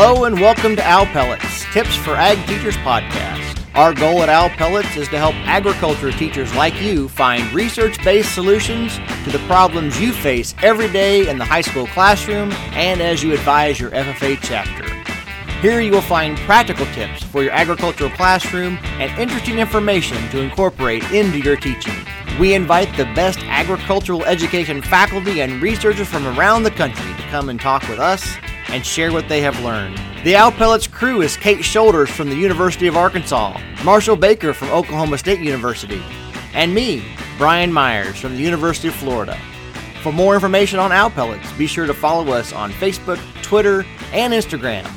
Hello and welcome to Owl Pellets, Tips for Ag Teachers podcast. Our goal at Owl Pellets is to help agriculture teachers like you find research based solutions to the problems you face every day in the high school classroom and as you advise your FFA chapter. Here you will find practical tips for your agricultural classroom and interesting information to incorporate into your teaching. We invite the best agricultural education faculty and researchers from around the country to come and talk with us and share what they have learned. The Owl Pellets crew is Kate Shoulders from the University of Arkansas, Marshall Baker from Oklahoma State University, and me, Brian Myers from the University of Florida. For more information on Owl Pellets, be sure to follow us on Facebook, Twitter, and Instagram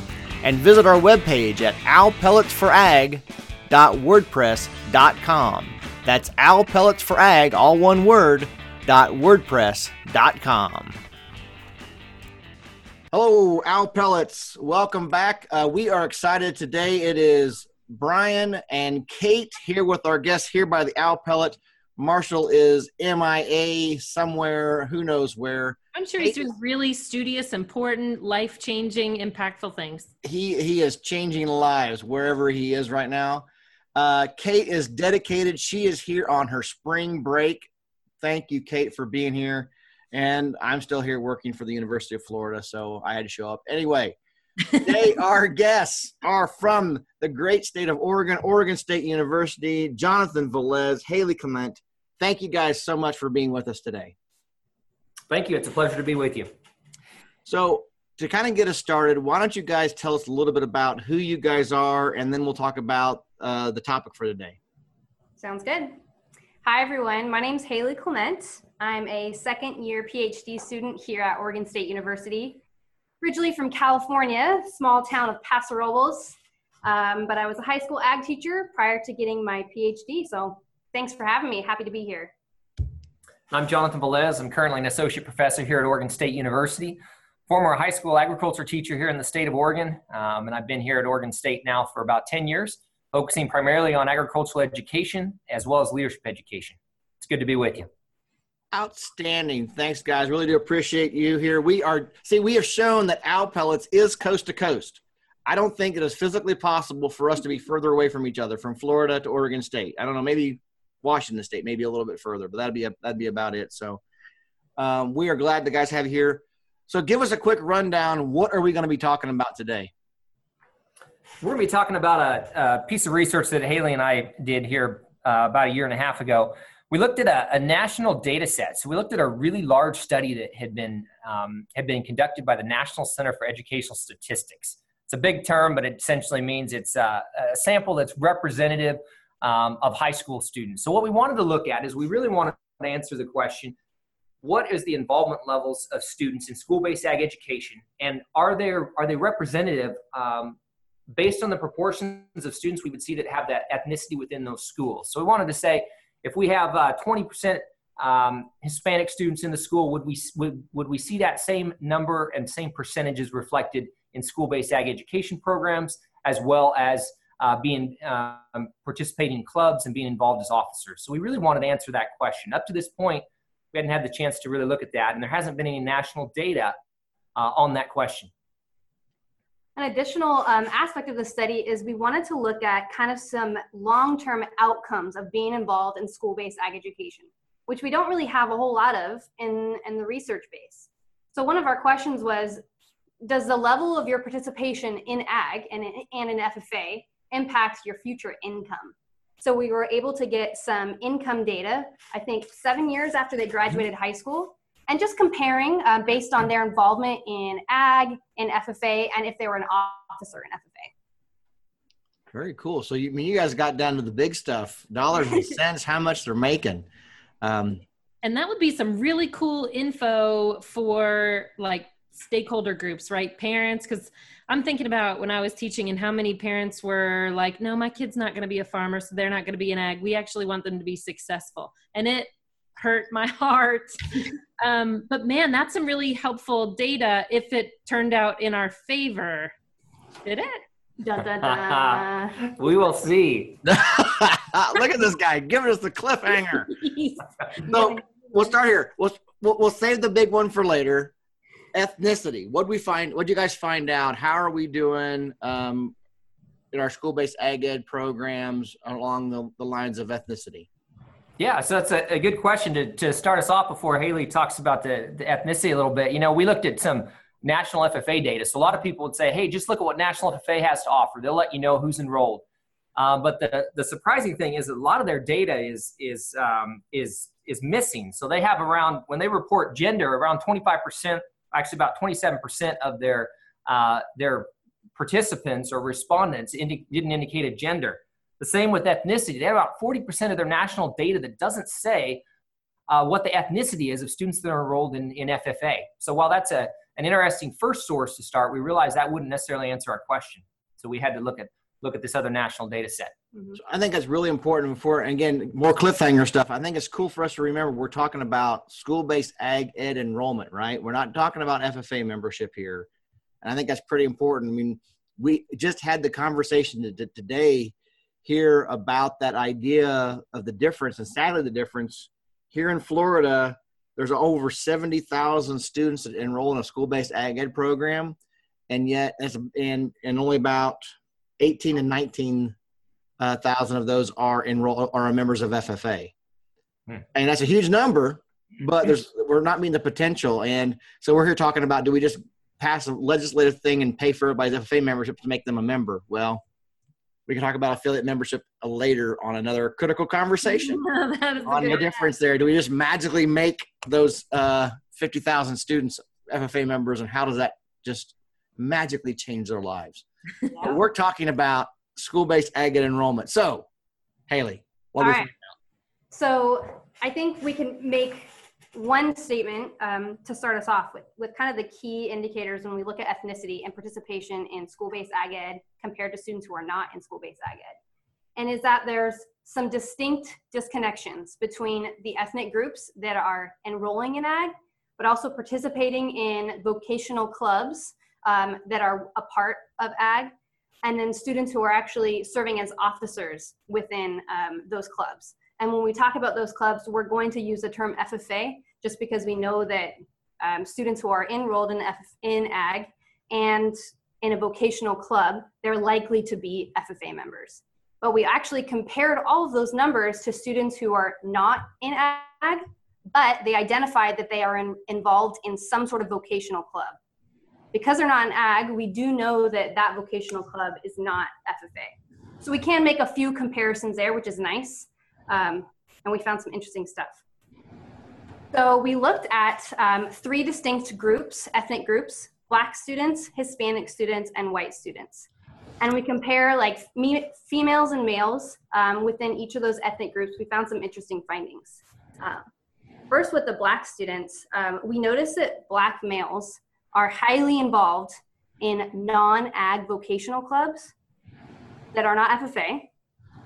and visit our webpage at owlpelletsforag.wordpress.com. That's owlpelletsforag, all one word, .wordpress.com. Hello, Owl Pellets. Welcome back. Uh, we are excited today. It is Brian and Kate here with our guests here by the Owl Pellet. Marshall is MIA somewhere, who knows where. I'm sure he's doing really studious, important, life changing, impactful things. He he is changing lives wherever he is right now. Uh, Kate is dedicated. She is here on her spring break. Thank you, Kate, for being here. And I'm still here working for the University of Florida, so I had to show up. Anyway, today our guests are from the great state of Oregon, Oregon State University, Jonathan Velez, Haley Clement. Thank you guys so much for being with us today. Thank you. It's a pleasure to be with you. So, to kind of get us started, why don't you guys tell us a little bit about who you guys are, and then we'll talk about uh, the topic for today. Sounds good. Hi, everyone. My name is Haley Clement. I'm a second year PhD student here at Oregon State University. Originally from California, small town of Paso Robles, um, but I was a high school ag teacher prior to getting my PhD. So thanks for having me. Happy to be here. I'm Jonathan Velez. I'm currently an associate professor here at Oregon State University, former high school agriculture teacher here in the state of Oregon, um, and I've been here at Oregon State now for about 10 years, focusing primarily on agricultural education as well as leadership education. It's good to be with you. Outstanding. Thanks, guys. Really do appreciate you here. We are, see, we have shown that Owl Pellets is coast to coast. I don't think it is physically possible for us to be further away from each other, from Florida to Oregon State. I don't know, maybe Washington State, maybe a little bit further, but that'd be a, that'd be about it. So um, we are glad the guys have you here. So give us a quick rundown. What are we going to be talking about today? We're going to be talking about a, a piece of research that Haley and I did here uh, about a year and a half ago. We looked at a, a, national data set. So we looked at a really large study that had been um, had been conducted by the National Center for Educational Statistics. It's a big term, but it essentially means it's a, a sample that's representative um, of high school students. So what we wanted to look at is we really wanted to answer the question, what is the involvement levels of students in school-based ag education, and are there are they representative um, based on the proportions of students we would see that have that ethnicity within those schools? So we wanted to say, if we have uh, 20% um, Hispanic students in the school, would we would, would we see that same number and same percentages reflected in school-based ag education programs, as well as uh, being um, participating in clubs and being involved as officers. So we really wanted to answer that question. Up to this point, we hadn't had the chance to really look at that, and there hasn't been any national data uh, on that question. An additional um, aspect of the study is we wanted to look at kind of some long-term outcomes of being involved in school-based ag education, which we don't really have a whole lot of in, in the research base. So one of our questions was, does the level of your participation in ag and, and in FFA impact your future income. So we were able to get some income data, I think seven years after they graduated high school, and just comparing uh, based on their involvement in ag, in FFA, and if they were an officer in FFA. Very cool. So you I mean you guys got down to the big stuff, dollars and cents, how much they're making. Um, and that would be some really cool info for like stakeholder groups, right? Parents, because I'm thinking about when I was teaching and how many parents were like, no, my kid's not going to be a farmer, so they're not going to be an ag. We actually want them to be successful. And it hurt my heart. Um, but man, that's some really helpful data if it turned out in our favor. Did it? We will see. Look at this guy giving us the cliffhanger. so we'll start here. We'll, we'll, we'll save the big one for later ethnicity. What we find? What do you guys find out? How are we doing um, in our school-based ag ed programs along the, the lines of ethnicity? Yeah, so that's a, a, good question to, to start us off before Haley talks about the, the ethnicity a little bit. You know, we looked at some national FFA data. So a lot of people would say, hey, just look at what national FFA has to offer. They'll let you know who's enrolled. Um, but the, the surprising thing is that a lot of their data is, is, um, is, is missing. So they have around, when they report gender, around 25%, actually about 27% of their, uh, their participants or respondents indi- didn't indicate a gender. The same with ethnicity. They have about 40% of their national data that doesn't say uh, what the ethnicity is of students that are enrolled in, in FFA. So while that's a, an interesting first source to start, we realized that wouldn't necessarily answer our question. So we had to look at look at this other national data set. Mm-hmm. So I think that's really important for, again, more cliffhanger stuff. I think it's cool for us to remember we're talking about school-based ag ed enrollment, right? We're not talking about FFA membership here. And I think that's pretty important. I mean, we just had the conversation today here about that idea of the difference. And sadly, the difference here in Florida, there's over 70,000 students that enroll in a school-based ag ed program, and yet and and only about 18 and 19 uh, thousand of those are enroll are members of FFA, hmm. and that's a huge number. But there's we're not meeting the potential, and so we're here talking about do we just pass a legislative thing and pay for everybody's FFA membership to make them a member? Well, we can talk about affiliate membership later on another critical conversation on the difference there. Do we just magically make those uh, 50,000 students FFA members and how does that just magically change their lives? Yeah. We're talking about school-based ag enrollment. So, Haley, what All right. So I think we can make one statement um, to start us off with, with kind of the key indicators when we look at ethnicity and participation in school-based ag ed compared to students who are not in school-based ag ed. And is that there's some distinct disconnections between the ethnic groups that are enrolling in ag, but also participating in vocational clubs um, that are a part of ag, and then students who are actually serving as officers within um, those clubs. And when we talk about those clubs, we're going to use the term FFA just because we know that um, students who are enrolled in, F- in AG and in a vocational club, they're likely to be FFA members. But we actually compared all of those numbers to students who are not in AG, but they identified that they are in, involved in some sort of vocational club. Because they're not in AG, we do know that that vocational club is not FFA. So we can make a few comparisons there, which is nice um, and we found some interesting stuff. So we looked at um, three distinct groups, ethnic groups, black students, Hispanic students, and white students. And we compare like me- females and males um, within each of those ethnic groups. We found some interesting findings. Um, first, with the black students, um, we noticed that black males are highly involved in non-ag vocational clubs that are not FFA,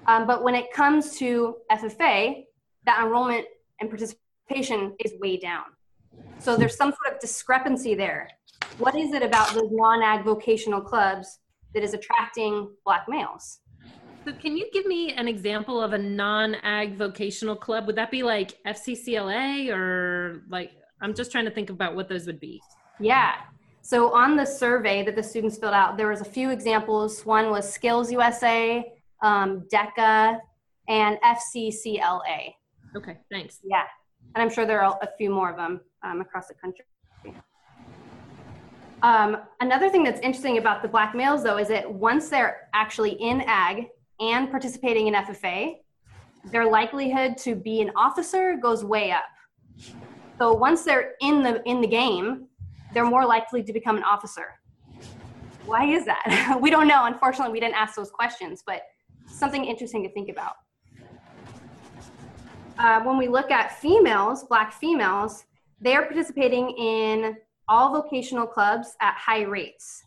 um, but when it comes to FFA, that enrollment and participation is way down. So there's some sort of discrepancy there. What is it about those non-ag vocational clubs that is attracting black males? So can you give me an example of a non-ag vocational club? Would that be like FCCLA or like I'm just trying to think about what those would be. Yeah. So on the survey that the students filled out, there was a few examples. One was Skills USA, um, DECA, and FCCLA. Okay, thanks. Yeah, and I'm sure there are a few more of them um, across the country. Um, another thing that's interesting about the black males, though, is that once they're actually in ag and participating in FFA, their likelihood to be an officer goes way up. So once they're in the in the game, they're more likely to become an officer. Why is that? we don't know. Unfortunately, we didn't ask those questions, but something interesting to think about. Uh, when we look at females, black females, they are participating in all vocational clubs at high rates.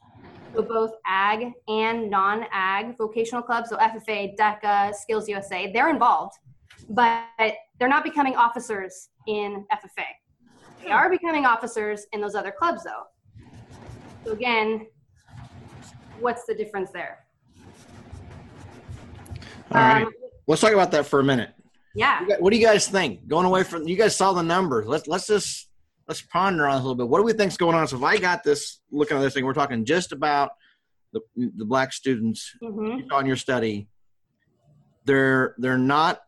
So both ag and non-ag vocational clubs, so FFA, DECA, Skills USA, they're involved, but they're not becoming officers in FFA. They are becoming officers in those other clubs though. So again, what's the difference there? All right. Um, let's talk about that for a minute. Yeah. What do you guys think? Going away from you guys saw the numbers. Let's let's just let's ponder on this a little bit. What do we think's going on? So if I got this, looking at this thing, we're talking just about the the black students Mhm. on your study. They're they're not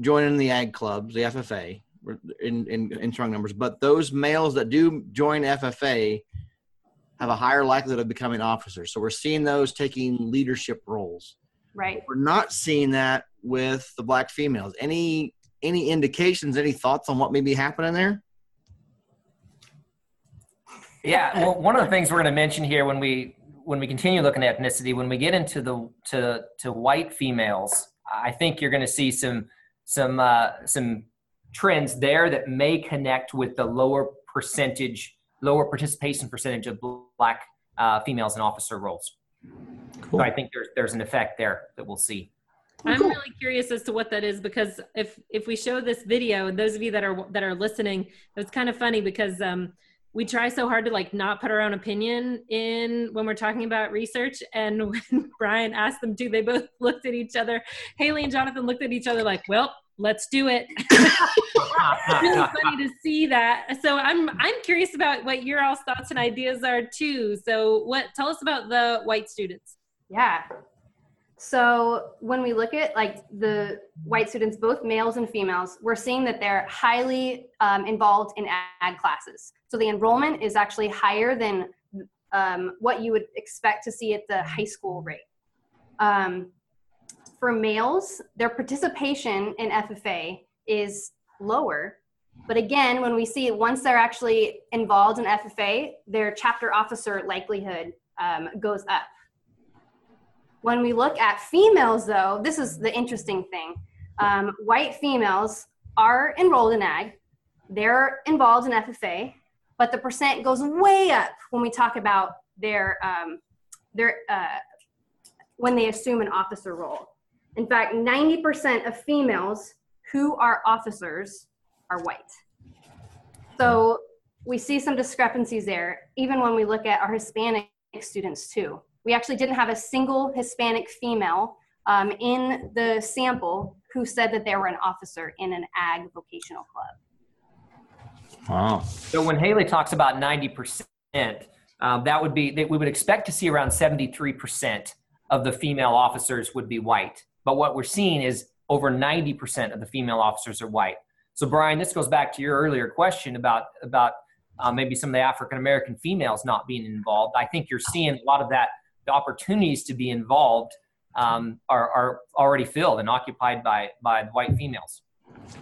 joining the ag clubs, the FFA, in in, in strong numbers, but those males that do join FFA have a higher likelihood of becoming officers. So we're seeing those taking leadership roles. Right. We're not seeing that with the black females. Any any indications, any thoughts on what may be happening there? Yeah, well, one of the things we're going to mention here when we when we continue looking at ethnicity, when we get into the to to white females, I think you're going to see some some uh, some trends there that may connect with the lower percentage, lower participation percentage of black uh, females in officer roles. So I think there's there's an effect there that we'll see. I'm really curious as to what that is because if if we show this video, and those of you that are that are listening, it's kind of funny because um, we try so hard to like not put our own opinion in when we're talking about research. And when Brian asked them to, they both looked at each other. Haley and Jonathan looked at each other like, "Well, let's do it." it's really funny to see that. So I'm I'm curious about what your all's thoughts and ideas are too. So what? Tell us about the white students. Yeah. So when we look at like the white students, both males and females, we're seeing that they're highly um, involved in ag classes. So the enrollment is actually higher than um, what you would expect to see at the high school rate. Um, for males, their participation in FFA is lower. But again, when we see once they're actually involved in FFA, their chapter officer likelihood um, goes up. When we look at females, though, this is the interesting thing. Um, white females are enrolled in ag, they're involved in FFA, but the percent goes way up when we talk about their, um, their uh, when they assume an officer role. In fact, 90% of females who are officers are white. So we see some discrepancies there, even when we look at our Hispanic students, too we actually didn't have a single Hispanic female um, in the sample who said that they were an officer in an ag vocational club. Wow. So when Haley talks about 90%, um, that would be that we would expect to see around 73% of the female officers would be white. But what we're seeing is over 90% of the female officers are white. So Brian, this goes back to your earlier question about about uh, maybe some of the African American females not being involved. I think you're seeing a lot of that the opportunities to be involved um, are, are already filled and occupied by by white females.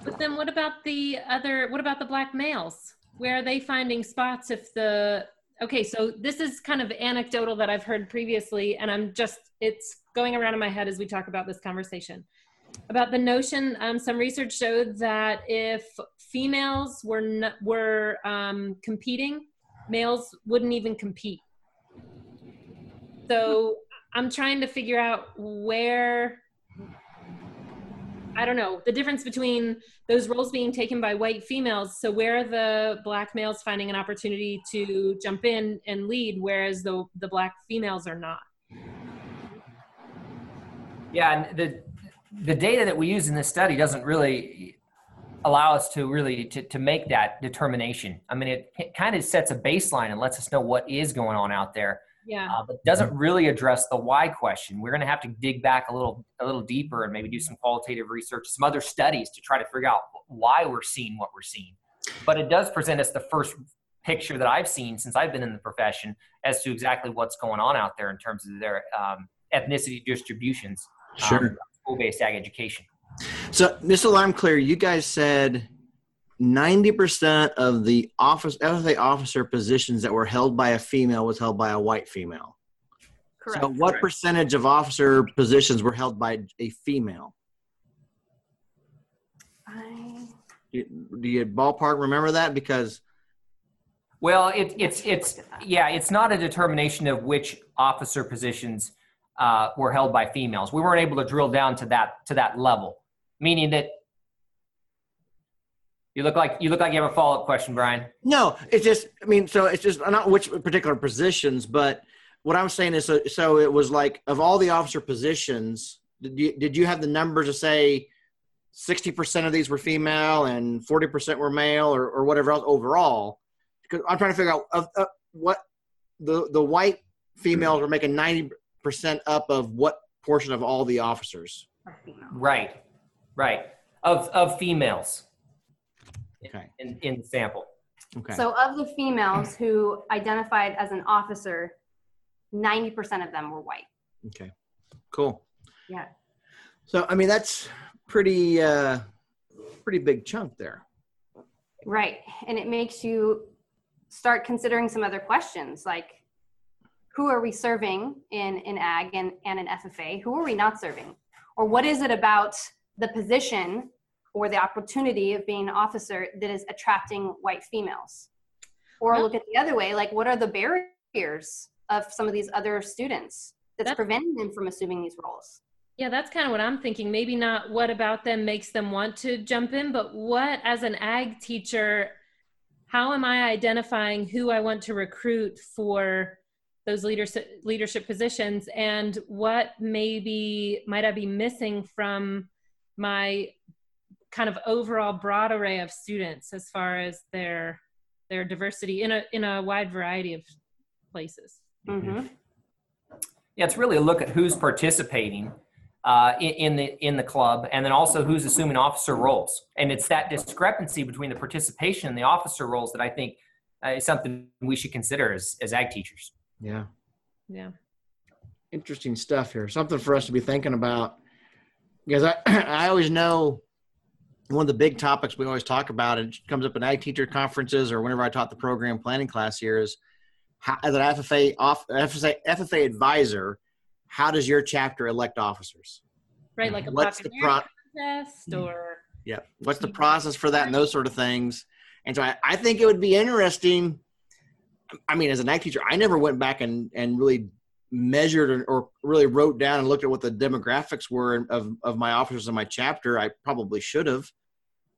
But then what about the other what about the black males? Where are they finding spots if the okay, so this is kind of anecdotal that I've heard previously and I'm just it's going around in my head as we talk about this conversation. About the notion, um, some research showed that if females were n- were um, competing, males wouldn't even compete. So I'm trying to figure out where I don't know the difference between those roles being taken by white females. So where are the black males finding an opportunity to jump in and lead, whereas the the black females are not? Yeah, and the the data that we use in this study doesn't really allow us to really to, to make that determination. I mean, it, it kind of sets a baseline and lets us know what is going on out there Yeah. uh, but doesn't really address the why question. We're going to have to dig back a little, a little deeper, and maybe do some qualitative research, some other studies to try to figure out why we're seeing what we're seeing. But it does present us the first picture that I've seen since I've been in the profession as to exactly what's going on out there in terms of their um, ethnicity distributions. Um, school-based ag education. So, just so I'm clear, you guys said 90% of the office FFA officer positions that were held by a female was held by a white female. Correct. So, what Correct. percentage of officer positions were held by a female? I, Do you, do you ballpark remember that? Because Well, it, it's it's yeah, it's not a determination of which officer positions uh, were held by females. We weren't able to drill down to that to that level, meaning that you look like you look like you have a follow up question, Brian. no, it's just I mean, so it's just not which particular positions, but what I'm saying is, so, so it was like of all the officer positions, did you did you have the numbers to say 60% of these were female and 40% were male or, or whatever else overall. Because I'm trying to figure out uh, uh, what the, the white females were making 90% up of what portion of all the officers. Right, right. Of of females Okay. in, in the sample. Okay. So of the females who identified as an officer, 90% of them were white. Okay. Cool. Yeah. So I mean that's pretty uh pretty big chunk there. Right. And it makes you start considering some other questions like who are we serving in, in ag and, and in FFA? Who are we not serving? Or what is it about the position or the opportunity of being an officer that is attracting white females? Or Well- look at the other way, like what are the barriers of some of these other students that's That's- preventing them from assuming these roles? Yeah, that's kind of what I'm thinking. Maybe not what about them makes them want to jump in, but what as an ag teacher, how am I identifying who I want to recruit for those leadership leadership positions and what maybe might I be missing from my kind of overall broad array of students as far as their their diversity in a in a wide variety of places. Mm-hmm. Yeah, it's really a look at who's participating uh, in, in the in the club, and then also who's assuming officer roles. And it's that discrepancy between the participation and the officer roles that I think uh, is something we should consider as, as ag teachers. Yeah. Yeah. Interesting stuff here. Something for us to be thinking about. Because I I always know one of the big topics we always talk about, it comes up in ag teacher conferences or whenever I taught the program planning class here is how, as an FFA off FFA, FFA advisor, how does your chapter elect officers? Right, mm. like a What's the pro- contest mm. or Yeah. What's the process for that and those sort of things? And so I, I think it would be interesting. I mean, as an ag teacher, I never went back and, and really measured or, or really wrote down and looked at what the demographics were of, of my officers in my chapter. I probably should have.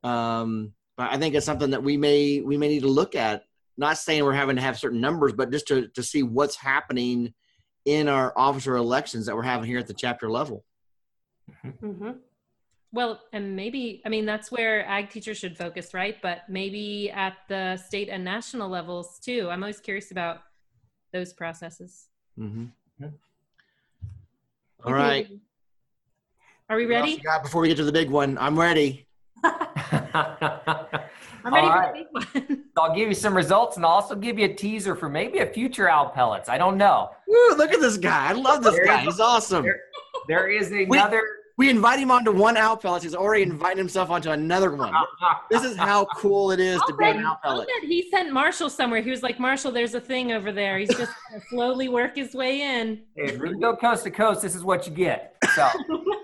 Um, but I think it's something that we may we may need to look at. Not saying we're having to have certain numbers, but just to, to see what's happening in our officer elections that we're having here at the chapter level. Mm-hmm. Well, and maybe, I mean, that's where ag teachers should focus, right? But maybe at the state and national levels too. I'm always curious about those processes. Mm-hmm. Yeah. All right. Are we ready? you got before we get to the big one, I'm ready. I'm ready All for right. the big one. I'll give you some results and I'll also give you a teaser for maybe a future owl pellets. I don't know. Woo, look at this guy. I love this There guy. you He's awesome. There- There is another. We invite him onto one owl pellet. He's already inviting himself onto another one. This is how cool it is to I'll be an owl pellet. he sent Marshall somewhere. He was like, Marshall, there's a thing over there. He's just gonna slowly work his way in. If we go coast to coast, this is what you get. So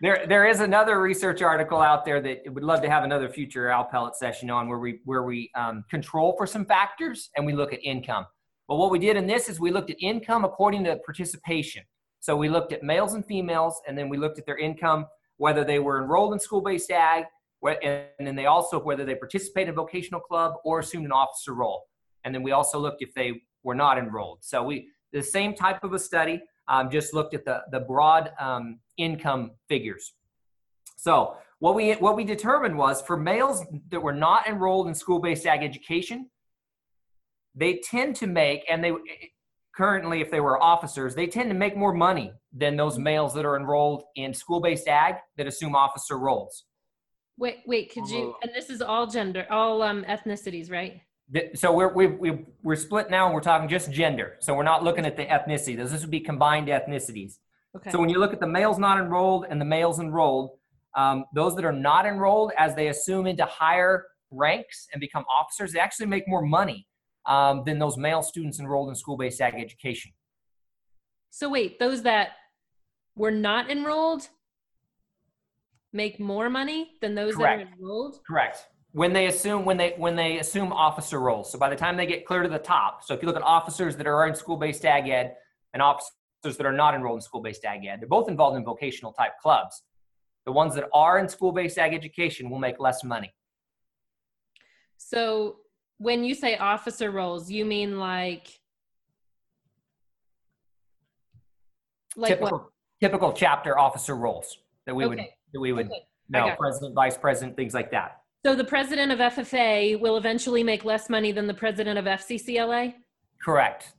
there, there is another research article out there that would love to have another future owl pellet session on where we where we um, control for some factors and we look at income. But what we did in this is we looked at income according to participation. So we looked at males and females, and then we looked at their income, whether they were enrolled in school-based ag, and then they also whether they participated in vocational club or assumed an officer role. And then we also looked if they were not enrolled. So we the same type of a study, um, just looked at the the broad um, income figures. So what we what we determined was for males that were not enrolled in school-based ag education, they tend to make and they currently if they were officers they tend to make more money than those males that are enrolled in school-based ag that assume officer roles Wait, wait, could you, and this is all gender, all um, ethnicities, right? So we're we we we're split now and we're talking just gender so we're not looking at the ethnicity this would be combined ethnicities Okay. so when you look at the males not enrolled and the males enrolled um, those that are not enrolled as they assume into higher ranks and become officers they actually make more money um, than those male students enrolled in school-based ag education So wait, those that were not enrolled make more money than those Correct. that are enrolled? Correct. When they assume when they when they assume officer roles. So by the time they get clear to the top. So if you look at officers that are in school-based ag ed and officers that are not enrolled in school-based ag ed, they're both involved in vocational type clubs. The ones that are in school-based ag education will make less money. So when you say officer roles, you mean like like typical what? typical chapter officer roles that we would that we would Okay. No, president, vice president, things like that. So the president of FFA will eventually make less money than the president of FCCLA? Correct.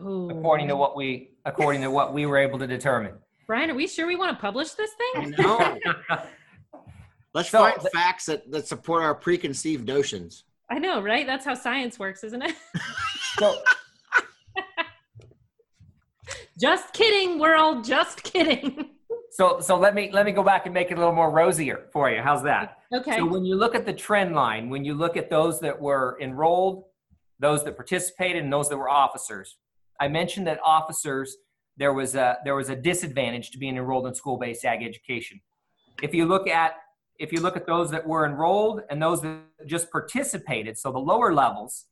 Oh. According to what we according to what we were able to determine. Brian, are we sure we want to publish this thing? No. Let's So- find facts that, that support our preconceived notions. I know, right? That's how science works, isn't it? So just kidding, world. Just kidding. so so let me let me go back and make it a little more rosier for you. How's that? Okay. So when you look at the trend line, when you look at those that were enrolled, those that participated, and those that were officers, I mentioned that officers there was a there was a disadvantage to being enrolled in school-based ag education. If you look at if you look at those that were enrolled and those that just participated, so the lower levels,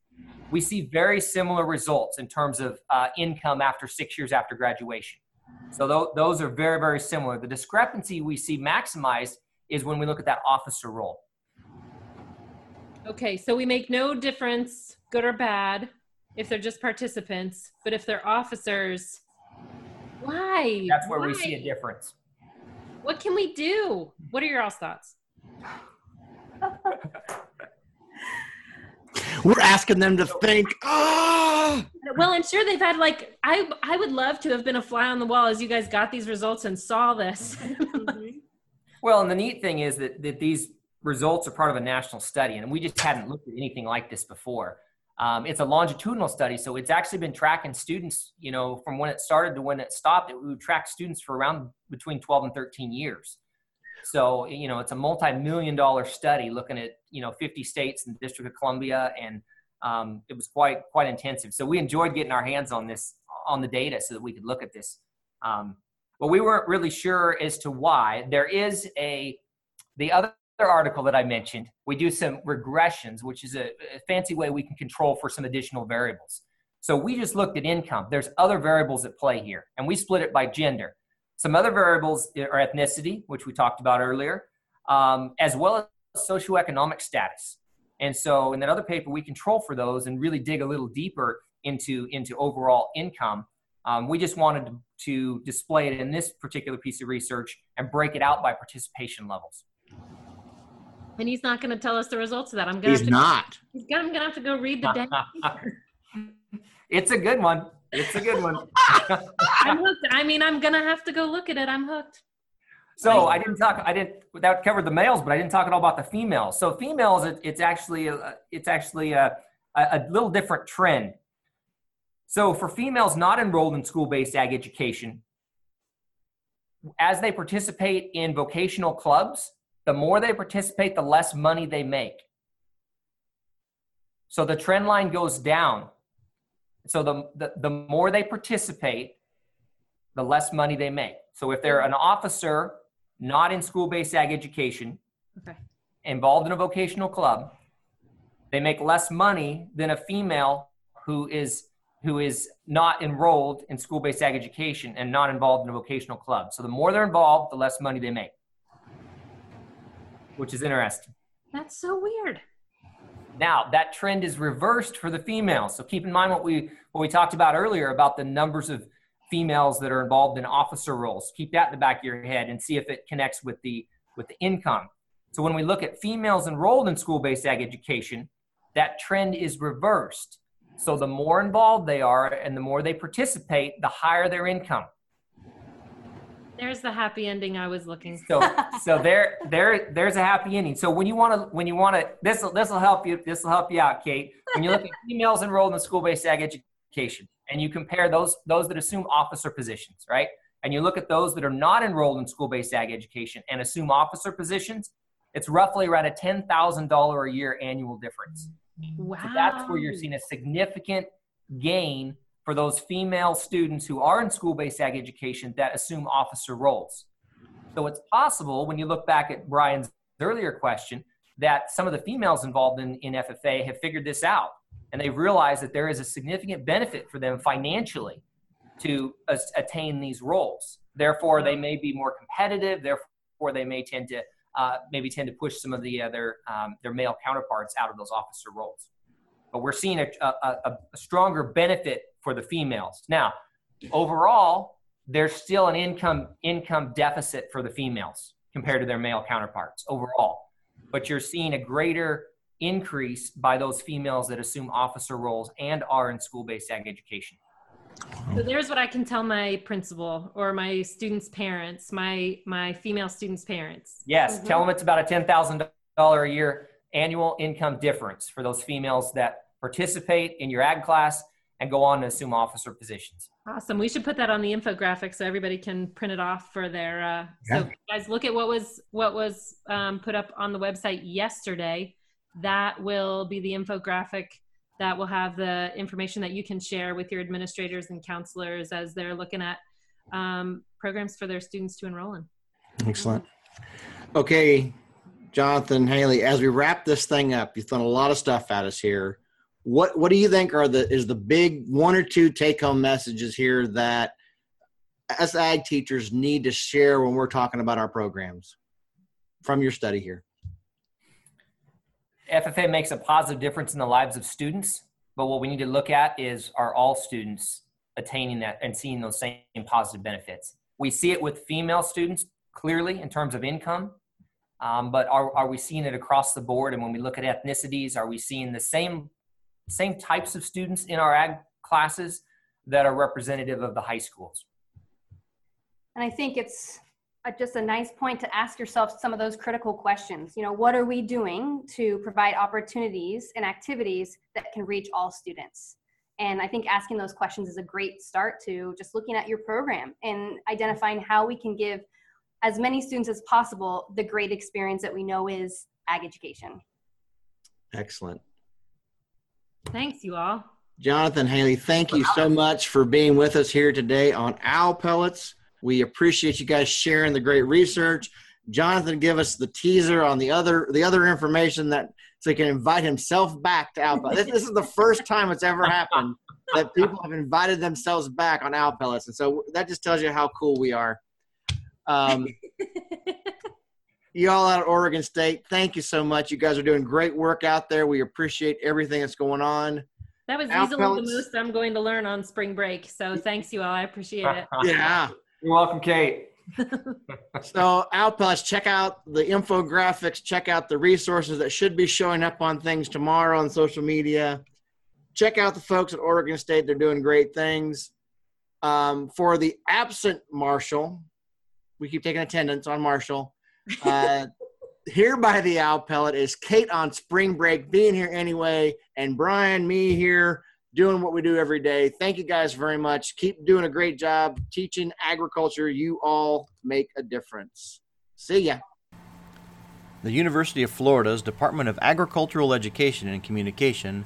we see very similar results in terms of uh, income after six years after graduation. So tho- those are very very similar. The discrepancy we see maximized is when we look at that officer role. Okay, so we make no difference, good or bad, if they're just participants, but if they're officers, why? That's where we see a difference. What can we do? What are your all's thoughts? We're asking them to think. Ah, Well, I'm sure they've had like I I would love to have been a fly on the wall as you guys got these results and saw this. Well, and the neat thing is that, that these results are part of a national study, and we just hadn't looked at anything like this before. Um, it's a longitudinal study, so it's actually been tracking students, you know, from when it started to when it stopped. It would track students for around between 12 and 13 years. So, you know, it's a multi-million dollar study looking at, you know, 50 states and the District of Columbia, and um, it was quite quite intensive. So we enjoyed getting our hands on this on the data so that we could look at this. Um, but we weren't really sure as to why. There is a the other article that I mentioned. We do some regressions, which is a, a fancy way we can control for some additional variables. So we just looked at income. There's other variables at play here, and we split it by gender. Some other variables are ethnicity, which we talked about earlier, um, as well as socioeconomic status. And so in that other paper, we control for those and really dig a little deeper into, into overall income. Um, we just wanted to, to display it in this particular piece of research and break it out by participation levels. And he's not going to tell us the results of that. I'm going he's to not. he's gonna, I'm going to have to go read the dang it's a good one. It's a good one. I'm hooked. I mean, I'm going to have to go look at it. I'm hooked. So I didn't talk. I didn't. That covered the males, but I didn't talk at all about the females. So females, it, it's actually a, it's actually a, a, a little different trend. So for females not enrolled in school-based ag education, as they participate in vocational clubs, the more they participate, the less money they make. So the trend line goes down. So the, the, the more they participate, the less money they make. So if they're an officer not in school-based ag education, Okay. involved in a vocational club, they make less money than a female who is who is not enrolled in school-based ag education and not involved in a vocational club. So the more they're involved, the less money they make. Which is interesting. That's so weird. Now that trend is reversed for the females. So keep in mind what we what we talked about earlier about the numbers of females that are involved in officer roles. Keep that in the back of your head and see if it connects with the with the income. So when we look at females enrolled in school-based ag education, that trend is reversed. So the more involved they are and the more they participate, the higher their income. There's the happy ending I was looking for. So so there there there's a happy ending. So when you want to when you want to this will this will help you this will help you out, Kate. When you look at females enrolled in school-based ag education and you compare those those that assume officer positions, right? And you look at those that are not enrolled in school-based ag education and assume officer positions, it's roughly around a ten thousand dollar a year annual difference. Wow. So that's where you're seeing a significant gain for those female students who are in school-based ag education that assume officer roles. So it's possible when you look back at Brian's earlier question that some of the females involved in, in FFA have figured this out and they've realized that there is a significant benefit for them financially to attain these roles. Therefore, they may be more competitive. Therefore, they may tend to uh, maybe tend to push some of the other um, their male counterparts out of those officer roles. But we're seeing a, a, a stronger benefit for the females. Now, overall, there's still an income income deficit for the females. compared to their male counterparts overall. But you're seeing a greater increase by those females that assume officer roles and are in school-based ag education. So there's what I can tell my principal or my students' parents, my my female students' parents. Yes, Mm-hmm. tell them it's about a ten thousand dollar a year annual income difference for those females that participate in your ag class and go on to assume officer positions. Awesome. We should put that on the infographic so everybody can print it off for their. Uh, So guys, look at what was what was um, put up on the website yesterday. That will be the infographic that will have the information that you can share with your administrators and counselors as they're looking at um, programs for their students to enroll in. Excellent. Okay, Jonathan Haley, as we wrap this thing up, you've thrown a lot of stuff at us here. What what do you think are the is the big one or two take home messages here that us ag teachers need to share when we're talking about our programs from your study here? FFA makes a positive difference in the lives of students, but what we need to look at is are all students attaining that and seeing those same positive benefits? We see it with female students clearly in terms of income, um, but are, are we seeing it across the board? And when we look at ethnicities, are we seeing the same same types of students in our ag classes that are representative of the high schools? And I think it's a, just a nice point to ask yourself some of those critical questions. You know, what are we doing to provide opportunities and activities that can reach all students? And I think asking those questions is a great start to just looking at your program and identifying how we can give as many students as possible the great experience that we know is ag education. Excellent. Thanks, you all. Jonathan Haley, thank you so much for being with us here today on Owl Pellets. We appreciate you guys sharing the great research. Jonathan, give us the teaser on the other the other information that so he can invite himself back to Owl Pellets. This, this is the first time it's ever happened that people have invited themselves back on Owl Pellets, and so that just tells you how cool we are. Um, you all out at Oregon State, thank you so much. You guys are doing great work out there. We appreciate everything that's going on. That was Owl easily Pellets. the most I'm going to learn on spring break. So thanks, you all. I appreciate it. Yeah. You're welcome, Kate. So, Outpost, check out the infographics, check out the resources that should be showing up on things tomorrow on social media. Check out the folks at Oregon State, they're doing great things. Um, for the absent Marshall, we keep taking attendance on Marshall. Uh, here by the Owl Pellet is Kate on spring break, being here anyway, and Brian, me here, doing what we do every day. Thank you guys very much. Keep doing a great job teaching agriculture. You all make a difference. See ya. The University of Florida's Department of Agricultural Education and Communication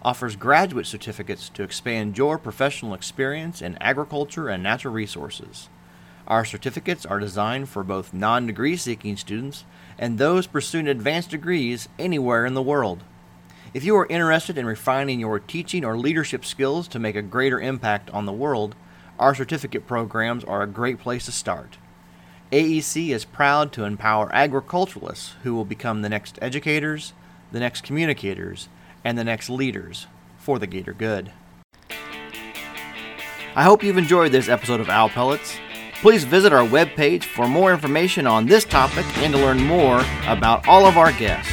offers graduate certificates to expand your professional experience in agriculture and natural resources. Our certificates are designed for both non degree seeking students and those pursuing advanced degrees anywhere in the world. If you are interested in refining your teaching or leadership skills to make a greater impact on the world, our certificate programs are a great place to start. AEC is proud to empower agriculturalists who will become the next educators, the next communicators, and the next leaders for the greater good. I hope you've enjoyed this episode of Owl Pellets. Please visit our webpage for more information on this topic and to learn more about all of our guests.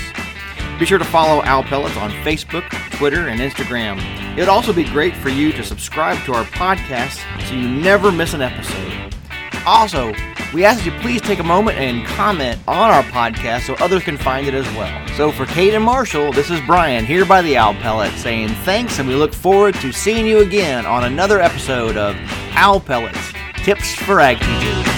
Be sure to follow Owl Pellets on Facebook, Twitter, and Instagram. It would also be great for you to subscribe to our podcast so you never miss an episode. Also, we ask that you please take a moment and comment on our podcast so others can find it as well. So for Kate and Marshall, this is Brian here by the Owl Pellet saying thanks and we look forward to seeing you again on another episode of Owl Pellets Tips for Ag Teachers.